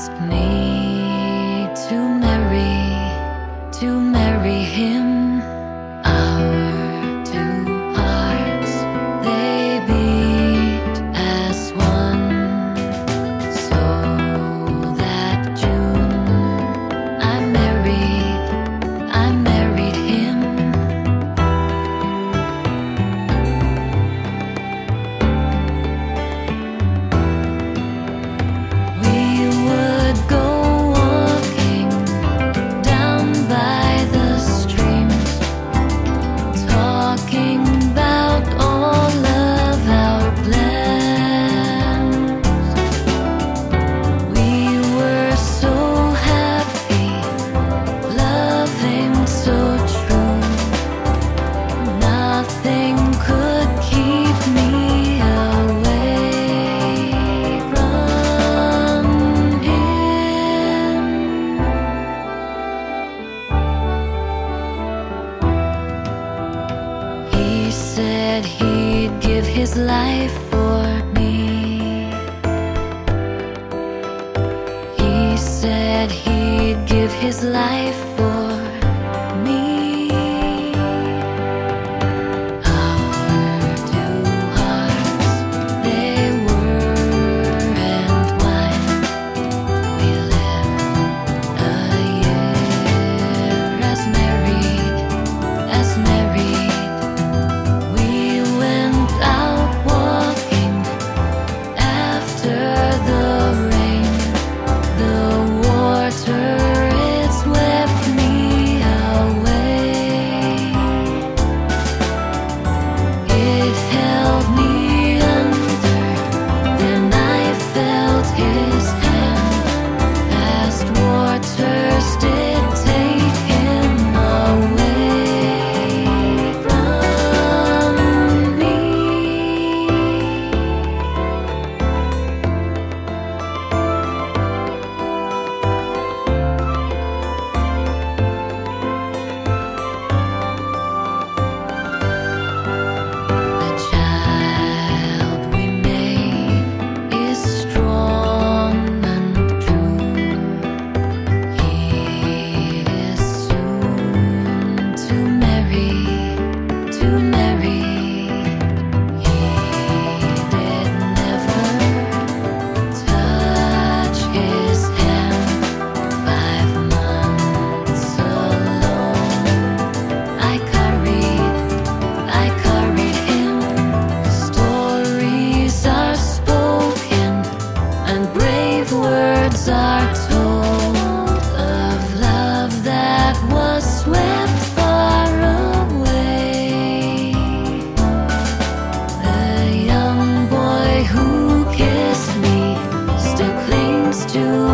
last name. he'd give his life for me. He said he'd give his life for To.